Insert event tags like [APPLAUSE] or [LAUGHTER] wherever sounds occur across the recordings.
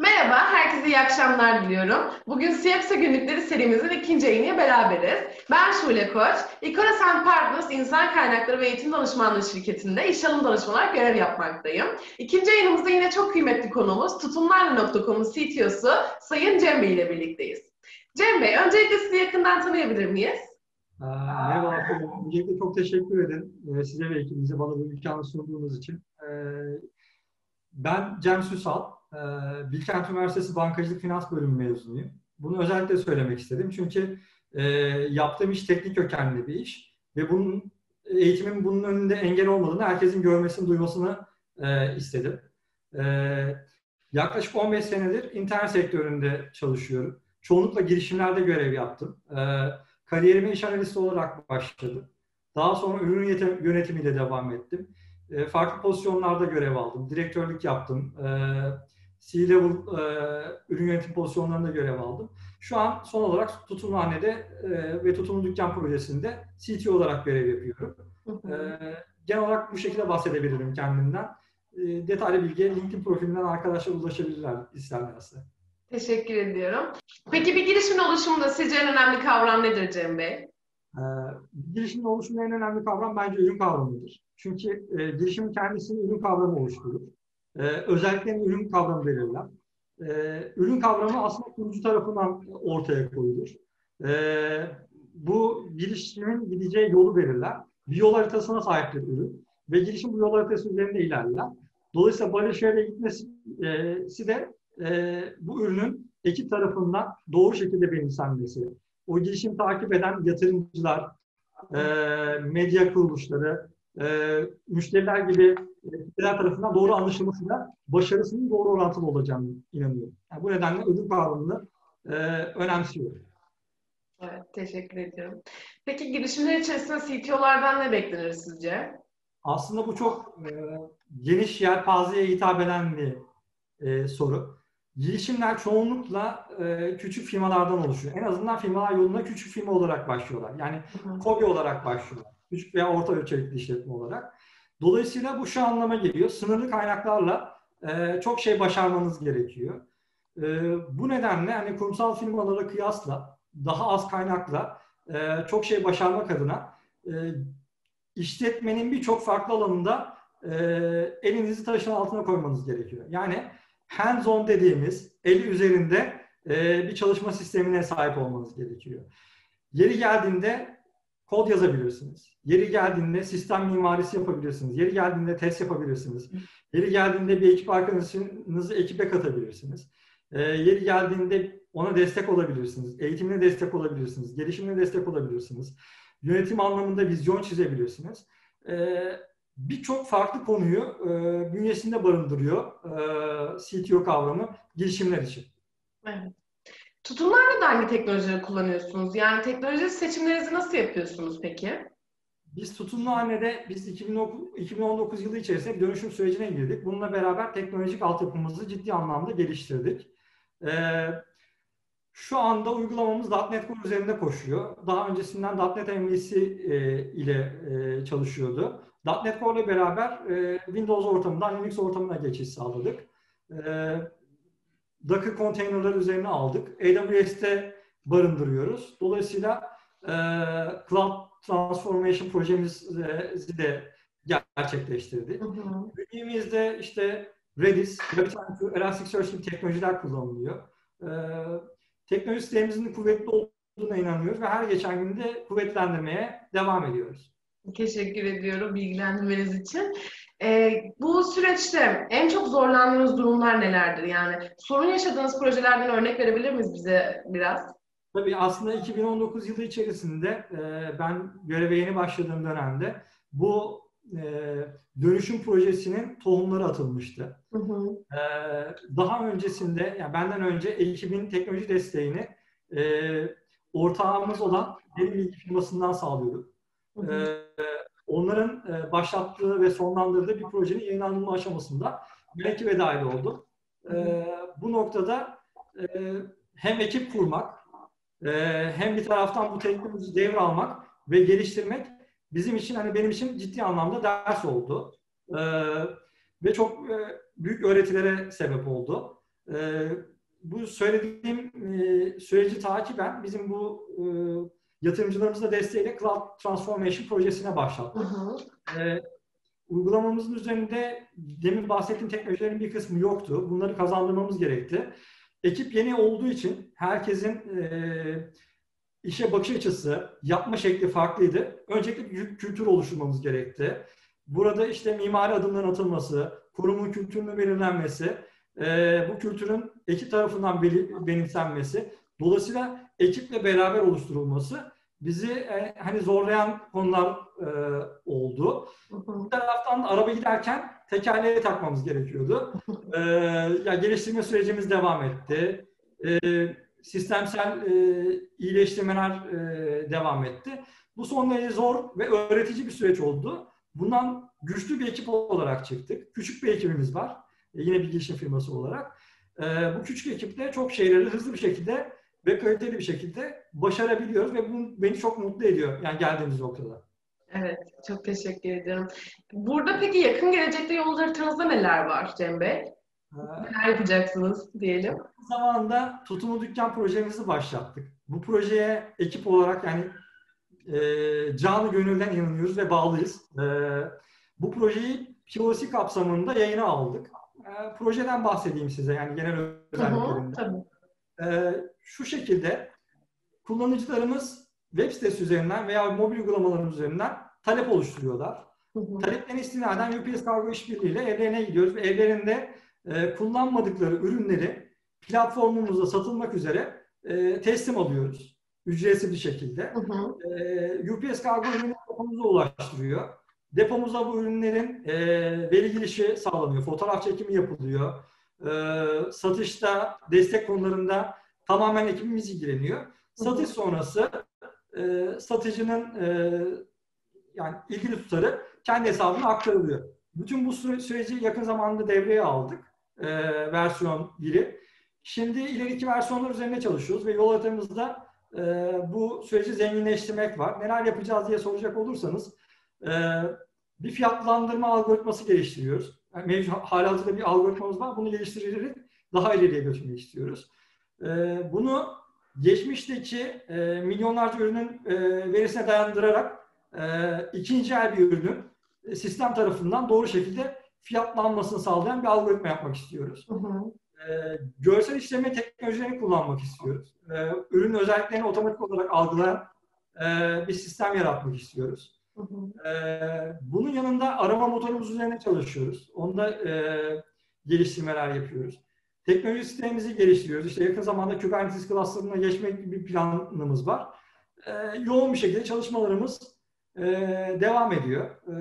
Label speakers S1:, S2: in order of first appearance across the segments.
S1: Merhaba, herkese iyi akşamlar diliyorum. Bugün CFS Günlükleri serimizin ikinci yayınıyla beraberiz. Ben Şule Koç, Ikorasan Partners İnsan Kaynakları ve Eğitim Danışmanlığı şirketinde iş alım danışmanı olarak görev yapmaktayım. İkinci yayınımızda yine çok kıymetli konuğumuz Tutumlarla.com'un CTO'su Sayın Cem Bey ile birlikteyiz. Cem Bey, öncelikle sizi yakından tanıyabilir miyiz?
S2: Ee, Merhaba, öncelikle çok teşekkür ederim ee, size ve ekibinize bana bu imkanı sunduğunuz için. Ee, Ben Cem Süsal, ee, Bilkent Üniversitesi Bankacılık Finans Bölümü mezunuyum. Bunu özellikle söylemek istedim çünkü e, yaptığım iş teknik kökenli bir iş ve bunun eğitimin bunun önünde engel olmadığını herkesin görmesini, duymasını e, istedim. Yaklaşık 15 senedir internet sektöründe çalışıyorum. Çoğunlukla girişimlerde görev yaptım. Kariyerime iş analisti olarak başladım. Daha sonra ürün yönetimiyle devam ettim. E, farklı pozisyonlarda görev aldım. Direktörlük yaptım. E, C-level e, ürün yönetim pozisyonlarında görev aldım. Şu an son olarak Tutumhane'de e, ve Tutumlu Dükkan projesinde CTO olarak görev yapıyorum. E, genel olarak bu şekilde bahsedebilirim kendimden. E, detaylı bilgiye LinkedIn profilinden arkadaşlar ulaşabilirler isterlerse.
S1: Teşekkür ediyorum. Peki bir girişimin oluşumunda sizce en önemli kavram nedir Cem Bey?
S2: Ee, girişimin oluşumunda en önemli kavram bence ürün kavramıdır. Çünkü e, girişimin kendisini ürün kavramı oluşturur. E, özellikle ürün kavramı belirler. E, ürün kavramı aslında kurucu tarafından ortaya koyulur. E, bu girişimin gideceği yolu belirler. Bir yol haritasına sahiptir ürün. Ve girişim bu yol haritası üzerinde ilerler. Dolayısıyla başarıya gitmesi e, de e, bu ürünün ekip tarafından doğru şekilde benimsenmesi. O girişim takip eden yatırımcılar, e, medya kuruluşları, müşteriler gibi kitleler tarafından doğru anlaşılmasıyla başarısının doğru orantılı olacağını inanıyorum. Yani bu nedenle ödül kavramını e, önemsiyorum.
S1: Evet, teşekkür ediyorum. Peki girişimler içerisinde CTO'lardan ne beklenir sizce?
S2: Aslında bu çok e, geniş yelpazeye hitap eden bir e, soru. Girişimler çoğunlukla e, küçük firmalardan oluşuyor. En azından firmalar yoluna küçük firma olarak başlıyorlar. Yani KOBİ olarak başlıyorlar. Küçük veya orta ölçekli işletme olarak. Dolayısıyla bu şu anlama geliyor. Sınırlı kaynaklarla e, çok şey başarmanız gerekiyor. E, bu nedenle hani kurumsal firmalara kıyasla daha az kaynakla e, çok şey başarmak adına e, işletmenin birçok farklı alanında e, elinizi taşın altına koymanız gerekiyor. Yani hands-on dediğimiz eli üzerinde e, bir çalışma sistemine sahip olmanız gerekiyor. Yeri geldiğinde kod yazabilirsiniz. Yeri geldiğinde sistem mimarisi yapabilirsiniz. Yeri geldiğinde test yapabilirsiniz. Yeri geldiğinde bir ekip arkadaşınızı ekibe katabilirsiniz. E, yeri geldiğinde ona destek olabilirsiniz. Eğitimine destek olabilirsiniz. Gelişimine destek olabilirsiniz. Yönetim anlamında vizyon çizebilirsiniz. E, birçok farklı konuyu e, bünyesinde barındırıyor e, CTO kavramı girişimler için.
S1: Evet. Tutumlarda da hangi teknolojileri kullanıyorsunuz? Yani teknoloji seçimlerinizi nasıl yapıyorsunuz peki?
S2: Biz tutumlu hanede biz 2019 yılı içerisinde dönüşüm sürecine girdik. Bununla beraber teknolojik altyapımızı ciddi anlamda geliştirdik. Ee, şu anda uygulamamız .NET Core üzerinde koşuyor. Daha öncesinden .NET MVC e, ile e, çalışıyordu. .NET Core ile beraber e, Windows ortamından Linux ortamına geçiş sağladık. E, Docker konteynerler üzerine aldık. AWS'te barındırıyoruz. Dolayısıyla e, Cloud Transformation projemizi de gerçekleştirdik. Bünyemizde işte Redis, RabbitMQ, Elasticsearch gibi teknolojiler kullanılıyor. E, teknoloji sistemimizin kuvvetli olduğuna inanıyoruz ve her geçen gün de kuvvetlendirmeye devam ediyoruz.
S1: Teşekkür ediyorum bilgilendirmeniz için. Ee, bu süreçte en çok zorlandığınız durumlar nelerdir? Yani sorun yaşadığınız projelerden örnek verebilir misiniz bize biraz?
S2: Tabii aslında 2019 yılı içerisinde e, ben göreve yeni başladığım dönemde bu e, dönüşüm projesinin tohumları atılmıştı. Hı hı. E, daha öncesinde, yani benden önce ekibin teknoloji desteğini e, ortağımız olan benim bilgi firmasından sağlıyorduk. Hı hı. E, onların e, başlattığı ve sonlandırdığı bir projenin yayınlanma aşamasında ben ekibe dahil oldum. E, bu noktada e, hem ekip kurmak e, hem bir taraftan bu teknolojiyi devralmak ve geliştirmek bizim için hani benim için ciddi anlamda ders oldu. E, ve çok e, büyük öğretilere sebep oldu. E, bu söylediğim e, süreci takiben bizim bu e, yatırımcılarımızla desteğiyle Cloud Transformation projesine başlattık.
S1: Hı hı.
S2: E, uygulamamızın üzerinde demin bahsettiğim teknolojilerin bir kısmı yoktu. Bunları kazandırmamız gerekti. Ekip yeni olduğu için herkesin e, işe bakış açısı, yapma şekli farklıydı. Öncelikle bir kültür oluşturmamız gerekti. Burada işte mimari adımların atılması, kurumun kültürünün belirlenmesi, e, bu kültürün ekip tarafından benimsenmesi, dolayısıyla ekiple beraber oluşturulması bizi e, hani zorlayan konular e, oldu. Bir taraftan da araba giderken tekerleği takmamız gerekiyordu. [LAUGHS] E, ya geliştirme sürecimiz devam etti. E, sistemsel e, iyileştirmeler e, devam etti. Bu son derece zor ve öğretici bir süreç oldu. Bundan güçlü bir ekip olarak çıktık. Küçük bir ekibimiz var. E, yine bir girişim firması olarak. E, bu küçük ekiple çok şeyleri hızlı bir şekilde ve kaliteli bir şekilde başarabiliyoruz ve bu beni çok mutlu ediyor yani geldiğimiz noktada.
S1: Evet, çok teşekkür ederim. Burada peki yakın gelecekte yol haritanızda neler var Cem Bey? Neler yapacaksınız diyelim.
S2: Zamanında tutumlu dükkan projemizi başlattık. Bu projeye ekip olarak yani e, canı gönülden inanıyoruz ve bağlıyız. E, bu projeyi POC kapsamında yayına aldık. E, projeden bahsedeyim size yani genel özelliklerinden. E, şu şekilde kullanıcılarımız web sitesi üzerinden veya mobil uygulamalarımız üzerinden talep oluşturuyorlar. Hı hı. İstinaden UPS Kargo işbirliğiyle evlerine gidiyoruz ve evlerinde e, kullanmadıkları ürünleri platformumuzda satılmak üzere e, teslim alıyoruz. Ücretsiz bir şekilde. Hı hı. E, UPS Kargo ürünü depomuza ulaştırıyor. Depomuza bu ürünlerin e, veri girişi sağlanıyor. Fotoğraf çekimi yapılıyor. E, satışta, destek konularında tamamen ekibimiz ilgileniyor. Satış sonrası e, satıcının e, yani ilgili tutarı kendi hesabına aktarılıyor. Bütün bu süreci yakın zamanda devreye aldık. E, versiyon 1'i. Şimdi ileriki versiyonlar üzerine çalışıyoruz ve yol haritamızda e, bu süreci zenginleştirmek var. Neler yapacağız diye soracak olursanız e, bir fiyatlandırma algoritması geliştiriyoruz. Yani mevcut halihazırda bir algoritmamız var. Bunu geliştirerek daha ileriye götürmek istiyoruz. E, bunu geçmişteki e, milyonlarca ürünün e, verisine dayandırarak e, ikinci el bir ürünün e, sistem tarafından doğru şekilde fiyatlanmasını sağlayan bir algoritma yapmak istiyoruz. Hı hı. E, görsel işleme teknolojilerini kullanmak istiyoruz. E, ürün özelliklerini otomatik olarak algılayan e, bir sistem yaratmak istiyoruz. Hı hı. E, bunun yanında arama motorumuz üzerine çalışıyoruz. Onda e, geliştirmeler yapıyoruz. Teknoloji sistemimizi geliştiriyoruz. İşte yakın zamanda Kubernetes cluster'ına geçmek gibi bir planımız var. E, yoğun bir şekilde çalışmalarımız e, devam ediyor. E,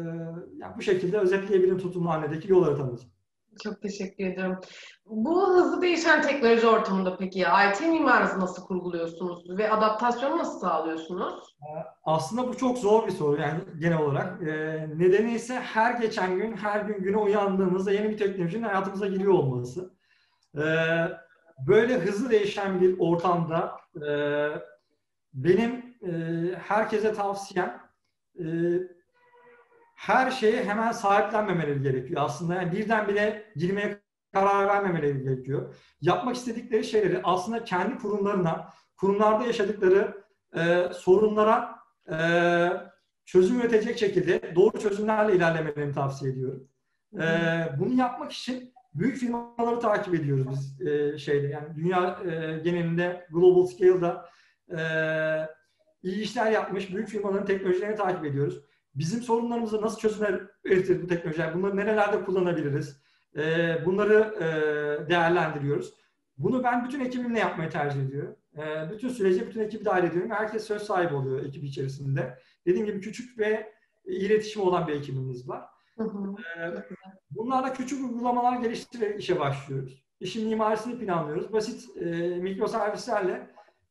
S2: yani bu şekilde özetleyebilirim tutumlu hanedeki yol haritamızı.
S1: Çok teşekkür ederim. Bu hızlı değişen teknoloji ortamında peki IT mimarisi nasıl kurguluyorsunuz ve adaptasyonu nasıl sağlıyorsunuz?
S2: E, aslında bu çok zor bir soru yani genel olarak. E, nedeni ise her geçen gün, her gün güne uyandığımızda yeni bir teknolojinin hayatımıza giriyor olması. Ee, böyle hızlı değişen bir ortamda e, benim e, herkese tavsiyem e, her şeye hemen sahiplenmemeleri gerekiyor. Aslında yani birdenbire girmeye karar vermemeleri gerekiyor. Yapmak istedikleri şeyleri aslında kendi kurumlarına, kurumlarda yaşadıkları e, sorunlara e, çözüm üretecek şekilde doğru çözümlerle ilerlemelerini tavsiye ediyorum. E, bunu yapmak için büyük firmaları takip ediyoruz biz e, şeyde yani dünya e, genelinde global scale'da e, iyi işler yapmış büyük firmaların teknolojilerini takip ediyoruz. Bizim sorunlarımızı nasıl çözümler üretir bu teknolojiler? Bunları nerelerde kullanabiliriz? E, bunları e, değerlendiriyoruz. Bunu ben bütün ekibimle yapmayı tercih ediyorum. E, bütün süreci bütün ekibi dahil ediyorum. Herkes söz sahibi oluyor ekip içerisinde. Dediğim gibi küçük ve iletişim olan bir ekibimiz var. Hı hı. Ee, bunlarla küçük uygulamalar geliştirerek işe başlıyoruz. İşin mimarisini planlıyoruz. Basit e, mikroservislerle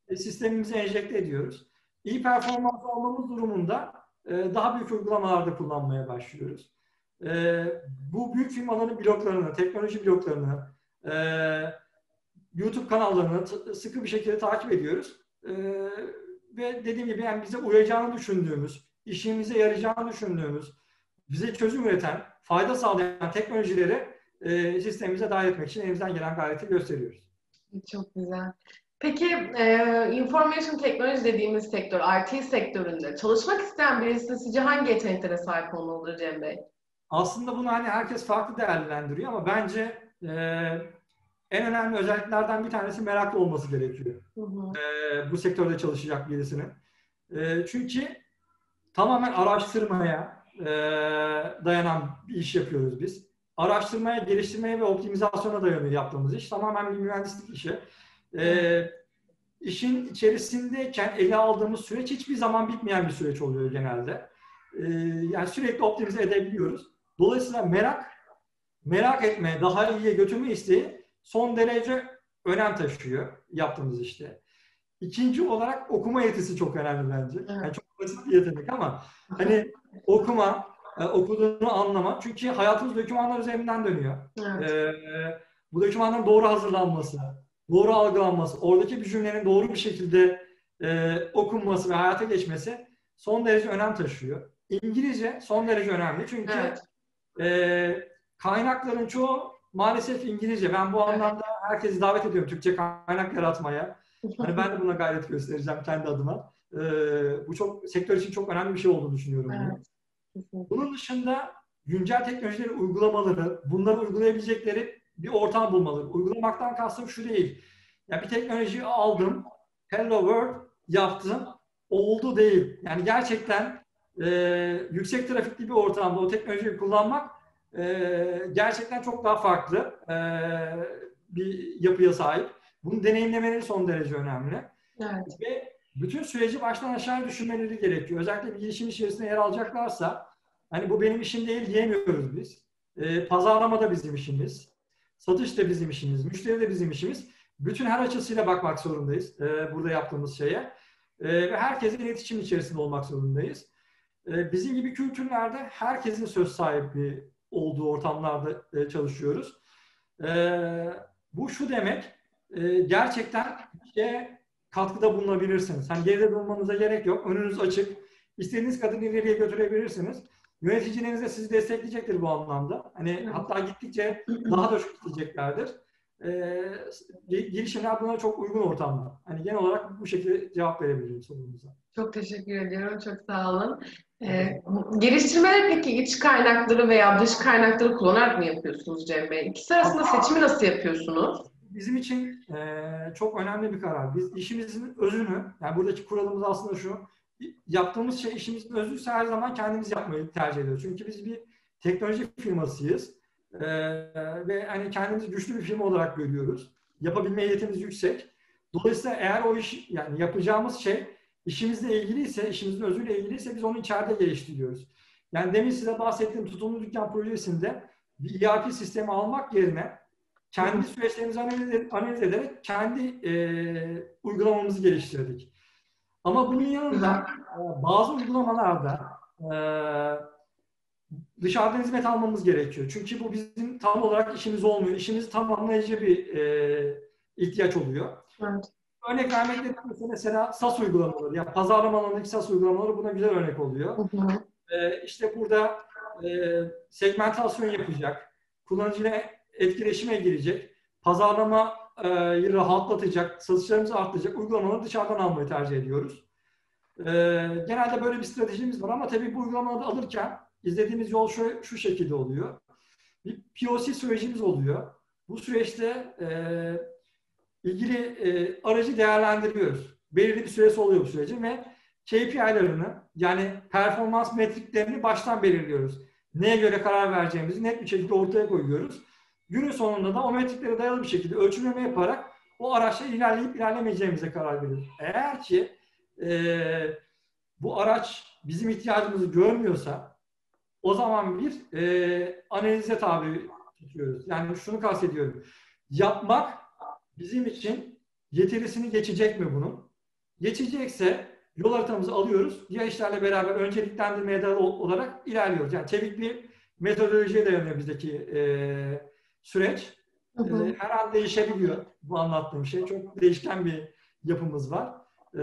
S2: e, sistemimizi enjekte ediyoruz. İyi performans almamız durumunda daha büyük uygulamalarda kullanmaya başlıyoruz. E, bu büyük firmaların bloklarını, teknoloji bloklarını, e, YouTube kanallarını sıkı bir şekilde takip ediyoruz. E, ve dediğim gibi yani bize uyacağını düşündüğümüz, işimize yarayacağını düşündüğümüz, bize çözüm üreten, fayda sağlayan teknolojileri e, sistemimize dahil etmek için elimizden gelen gayreti gösteriyoruz.
S1: Çok güzel. Peki e, information technology dediğimiz sektör, IT sektöründe çalışmak isteyen birisi sizce hangi yeteneklere sahip olmalıdır Cem Bey?
S2: Aslında bunu hani herkes farklı değerlendiriyor ama bence e, en önemli özelliklerden bir tanesi meraklı olması gerekiyor.
S1: Hı hı.
S2: E, bu sektörde çalışacak birisinin. E, çünkü tamamen araştırmaya e, dayanan bir iş yapıyoruz biz. Araştırmaya, geliştirmeye ve optimizasyona dayanıyor yaptığımız iş. Tamamen bir mühendislik işi. E, işin içerisindeyken ele aldığımız süreç hiçbir zaman bitmeyen bir süreç oluyor genelde. E, yani sürekli optimize edebiliyoruz. Dolayısıyla merak, merak etme, daha iyiye götürme isteği son derece önem taşıyor yaptığımız işte. İkinci olarak okuma yetisi çok önemli bence. Yani çok basit bir yetenek ama hani [LAUGHS] okuma, e, okuduğunu anlama. Çünkü hayatımız dokümanlar üzerinden dönüyor.
S1: Evet.
S2: Ee, bu dokümanların doğru hazırlanması, doğru algılanması, oradaki bir cümlenin doğru bir şekilde e, okunması ve hayata geçmesi son derece önem taşıyor. İngilizce son derece önemli çünkü
S1: Evet.
S2: e, kaynakların çoğu maalesef İngilizce. Ben bu anlamda herkesi davet ediyorum Türkçe kaynak yaratmaya. Hani ben de buna gayret göstereceğim kendi adıma. E, bu çok sektör için çok önemli bir şey olduğunu düşünüyorum. bunu.
S1: Evet. Kesinlikle.
S2: Bunun dışında güncel teknolojileri uygulamaları, bunları uygulayabilecekleri bir ortam bulmaları. Uygulamaktan kastım şu değil. Ya bir teknolojiyi aldım, hello world yaptım, oldu değil. Yani gerçekten e, yüksek trafikli bir ortamda o teknolojiyi kullanmak e, gerçekten çok daha farklı e, bir yapıya sahip. Bunu deneyimlemeleri son derece önemli.
S1: Evet.
S2: Ve bütün süreci baştan aşağı düşünmeleri gerekiyor. Özellikle bir girişim içerisinde yer alacaklarsa hani bu benim işim değil diyemiyoruz biz. Ee, pazarlama da bizim işimiz. Satış da bizim işimiz. Müşteri de bizim işimiz. Bütün her açısıyla bakmak zorundayız e, burada yaptığımız şeye. E, ve herkese iletişim içerisinde olmak zorundayız. E, bizim gibi kültürlerde herkesin söz sahibi olduğu ortamlarda e, çalışıyoruz. E, bu şu demek, e, gerçekten işe katkıda bulunabilirsiniz. Hani geride durmanıza gerek yok. Önünüz açık. İstediğiniz kadar ileriye götürebilirsiniz. Yöneticileriniz de sizi destekleyecektir bu anlamda. Hani hatta gittikçe daha da çok isteyeceklerdir. Ee, girişimler buna çok uygun ortamlar. Hani genel olarak bu şekilde cevap verebilirim sorunuza.
S1: Çok teşekkür ediyorum. Çok sağ olun. Ee, geliştirmeleri peki iç kaynakları veya dış kaynakları kullanarak mı yapıyorsunuz Cem Bey? İkisi arasında seçimi nasıl yapıyorsunuz?
S2: Bizim için e, çok önemli bir karar. Biz işimizin özünü, yani buradaki kuralımız aslında şu, yaptığımız şey işimizin özüyse her zaman kendimiz yapmayı tercih ediyoruz. Çünkü biz bir teknoloji firmasıyız e, ve hani kendimizi güçlü bir firma olarak görüyoruz. Yapabilme yetimiz yüksek. Dolayısıyla eğer o iş, yani yapacağımız şey işimizle ilgiliyse, işimizin özüyle ilgiliyse biz onu içeride geliştiriyoruz. Yani demin size bahsettiğim tutumlu dükkan projesinde bir ERP sistemi almak yerine kendi süreçlerimizi analiz ederek kendi e, uygulamamızı geliştirdik. Ama bunun yanında e, bazı uygulamalarda e, dışarıdan hizmet almamız gerekiyor. Çünkü bu bizim tam olarak işimiz olmuyor. İşimizi tamamlayıcı bir e, ihtiyaç oluyor.
S1: Evet.
S2: Örnek vermek gerekirse mesela SAS uygulamaları, yani pazarlama alanındaki SAS uygulamaları buna güzel örnek oluyor.
S1: Hı hı.
S2: Ee, işte burada e, segmentasyon yapacak, kullanıcıyla etkileşime girecek, pazarlamayı rahatlatacak, satışlarımızı arttıracak uygulamaları dışarıdan almayı tercih ediyoruz. Ee, genelde böyle bir stratejimiz var ama tabii bu uygulamaları alırken izlediğimiz yol şu, şu şekilde oluyor. Bir POC sürecimiz oluyor. Bu süreçte e, ilgili e, aracı değerlendiriyoruz. Belirli bir süresi oluyor bu sürecin ve KPI'larını yani performans metriklerini baştan belirliyoruz. Neye göre karar vereceğimizi net bir şekilde ortaya koyuyoruz. Günün sonunda da o metriklere dayalı bir şekilde ölçümleme yaparak o araçla ilerleyip ilerlemeyeceğimize karar veriyoruz. Eğer ki e, bu araç bizim ihtiyacımızı görmüyorsa o zaman bir e, analize tabi tutuyoruz. Yani şunu kastediyorum. Yapmak bizim için yetirisini geçecek mi bunun? Geçecekse yol haritamızı alıyoruz. Diğer işlerle beraber önceliklendirmeye dayalı olarak ilerliyoruz. Yani çevik bir metodolojiye dayanıyor bizdeki e, süreç.
S1: Hı hı.
S2: E, her an değişebiliyor bu anlattığım şey. Çok değişken bir yapımız var. E,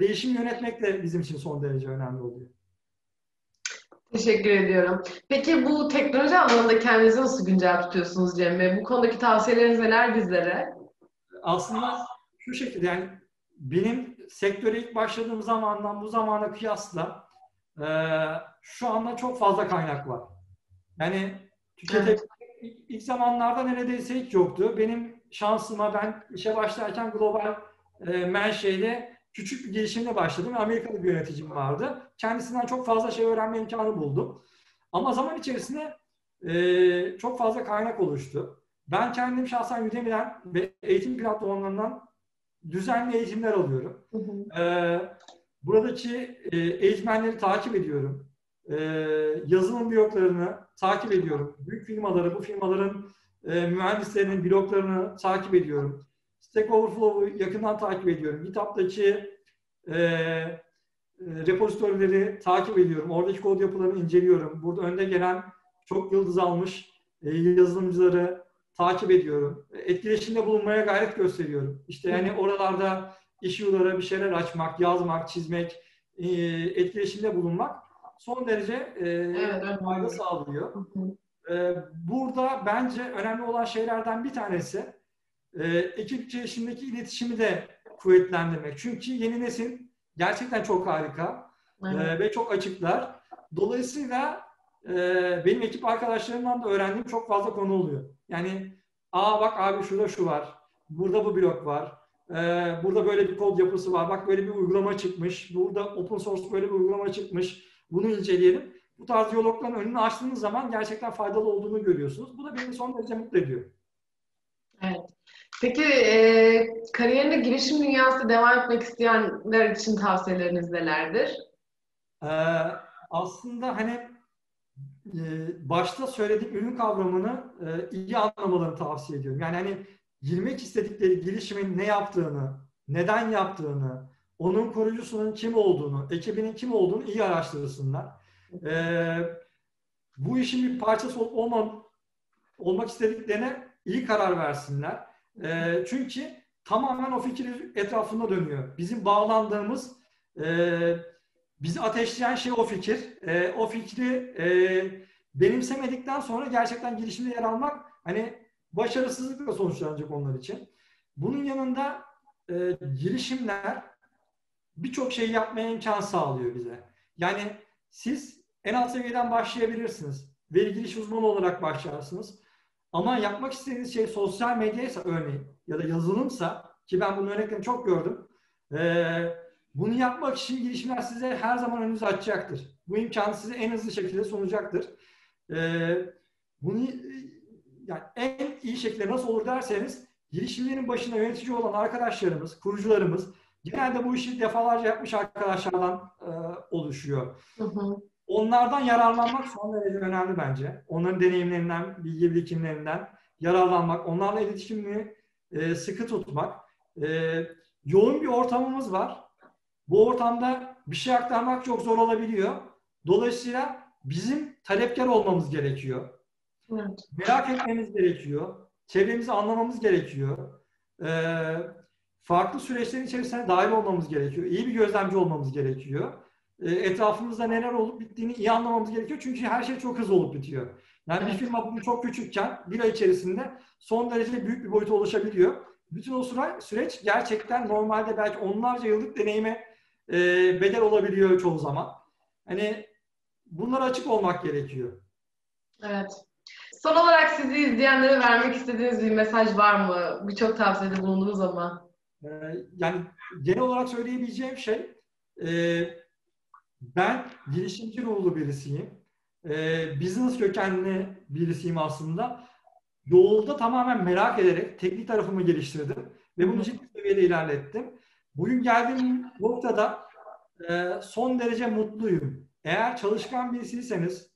S2: değişim yönetmek de bizim için son derece önemli oluyor.
S1: Teşekkür ediyorum. Peki bu teknoloji alanında kendinizi nasıl güncel tutuyorsunuz Cem Bey? Bu konudaki tavsiyeleriniz neler bizlere?
S2: Aslında şu şekilde yani benim sektöre ilk başladığım zamandan bu zamana kıyasla e, şu anda çok fazla kaynak var. Yani tüketebilecek ilk, zamanlarda neredeyse hiç yoktu. Benim şansıma ben işe başlarken global e, menşeyle küçük bir girişimle başladım. Amerikalı bir yöneticim vardı. Kendisinden çok fazla şey öğrenme imkanı buldum. Ama zaman içerisinde e, çok fazla kaynak oluştu. Ben kendim şahsen Udemy'den ve eğitim platformlarından düzenli eğitimler alıyorum.
S1: Hı hı.
S2: Ee, buradaki e, eğitmenleri takip ediyorum. Ee, yazılım bloklarını takip ediyorum. Büyük firmaları, bu firmaların e, mühendislerinin bloklarını takip ediyorum. Stack Overflow'u yakından takip ediyorum. GitHub'daki e, e, repozitorları takip ediyorum. Oradaki kod yapılarını inceliyorum. Burada önde gelen çok yıldız almış e, yazılımcıları takip ediyorum. Etkileşimde bulunmaya gayret gösteriyorum. İşte yani oralarda issue'lara bir şeyler açmak, yazmak, çizmek, e, etkileşimde bulunmak son derece e,
S1: Evet,
S2: fayda sağlıyor. E, burada bence önemli olan şeylerden bir tanesi e, ekip içerisindeki iletişimi de kuvvetlendirmek. Çünkü yeni nesil gerçekten çok harika
S1: Evet.
S2: e, ve çok açıklar. Dolayısıyla e, benim ekip arkadaşlarımdan da öğrendiğim çok fazla konu oluyor. Yani aa bak abi şurada şu var, burada bu blok var, e, burada böyle bir kod yapısı var, bak böyle bir uygulama çıkmış, burada open source böyle bir uygulama çıkmış, bunu inceleyelim. Bu tarz diyalogların önünü açtığınız zaman gerçekten faydalı olduğunu görüyorsunuz. Bu da beni son derece mutlu ediyor.
S1: Evet. Peki e, kariyerinde girişim dünyasında devam etmek isteyenler için tavsiyeleriniz nelerdir?
S2: Ee, aslında hani e, başta söylediğim ürün kavramını e, iyi anlamalarını tavsiye ediyorum. Yani hani girmek istedikleri girişimin ne yaptığını, neden yaptığını, onun kurucusunun kim olduğunu, ekibinin kim olduğunu iyi araştırsınlar. Ee, bu işin bir parçası olup olmam, olmak istediklerine iyi karar versinler. Ee, çünkü tamamen o fikir etrafında dönüyor. Bizim bağlandığımız e, bizi ateşleyen şey o fikir. E, o fikri e, benimsemedikten sonra gerçekten girişimde yer almak hani başarısızlıkla sonuçlanacak onlar için. Bunun yanında e, girişimler birçok şey yapmaya imkan sağlıyor bize. Yani siz en alt seviyeden başlayabilirsiniz. Veri giriş uzmanı olarak başlarsınız. Ama yapmak istediğiniz şey sosyal medyaysa örneğin ya da yazılımsa ki ben bunun örneklerini çok gördüm. Eee bunu yapmak için girişimler size her zaman önünüzü açacaktır. Bu imkanı size en hızlı şekilde sunacaktır. Ee, bunu yani en iyi şekilde nasıl olur derseniz girişimlerin başında yönetici olan arkadaşlarımız, kurucularımız genelde bu işi defalarca yapmış arkadaşlardan e, oluşuyor.
S1: Hı hı.
S2: Onlardan yararlanmak son derece önemli bence. Onların deneyimlerinden, bilgi birikimlerinden yararlanmak, onlarla iletişimini e, sıkı tutmak. E, yoğun bir ortamımız var. Bu ortamda bir şey aktarmak çok zor olabiliyor. Dolayısıyla bizim talepkar olmamız gerekiyor.
S1: Evet.
S2: Merak etmemiz gerekiyor. Çevremizi anlamamız gerekiyor. Ee, farklı süreçlerin içerisine dahil olmamız gerekiyor. İyi bir gözlemci olmamız gerekiyor. Ee, etrafımızda neler olup bittiğini iyi anlamamız gerekiyor. Çünkü her şey çok hızlı olup bitiyor. Yani bir
S1: Evet.
S2: firma bugün çok küçükken bir ay içerisinde son derece büyük bir boyuta ulaşabiliyor. Bütün o süre, süreç gerçekten normalde belki onlarca yıllık deneyime e, bedel olabiliyor çoğu zaman. Hani bunlara açık olmak gerekiyor.
S1: Evet. Son olarak sizi izleyenlere vermek istediğiniz bir mesaj var mı? Birçok tavsiyede bulundunuz ama.
S2: Ee, yani genel olarak söyleyebileceğim şey e, ben girişimci ruhlu birisiyim. E, business kökenli birisiyim aslında. Yolda tamamen merak ederek teknik tarafımı geliştirdim ve bunu ciddi seviyede ilerlettim. Bugün geldiğim noktada e, son derece mutluyum. Eğer çalışkan birisiyseniz,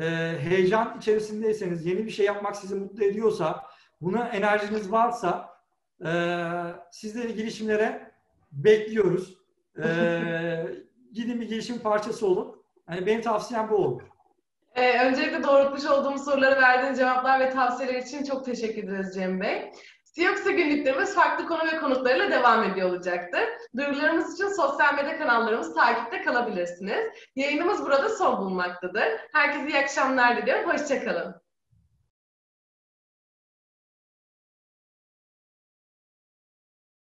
S2: e, heyecan içerisindeyseniz, yeni bir şey yapmak sizi mutlu ediyorsa, buna enerjiniz varsa e, sizleri girişimlere bekliyoruz. E, [LAUGHS] gidin bir girişim parçası olun. Yani benim tavsiyem bu olur.
S1: Ee, öncelikle doğrultmuş olduğum soruları verdiğiniz cevaplar ve tavsiyeler için çok teşekkür ederiz Cem Bey. Siyoxa günlüklerimiz farklı konu ve konuklarıyla devam ediyor olacaktır. Duyurularımız için sosyal medya kanallarımız takipte kalabilirsiniz. Yayınımız burada son bulmaktadır. Herkese iyi akşamlar diliyorum. Hoşçakalın.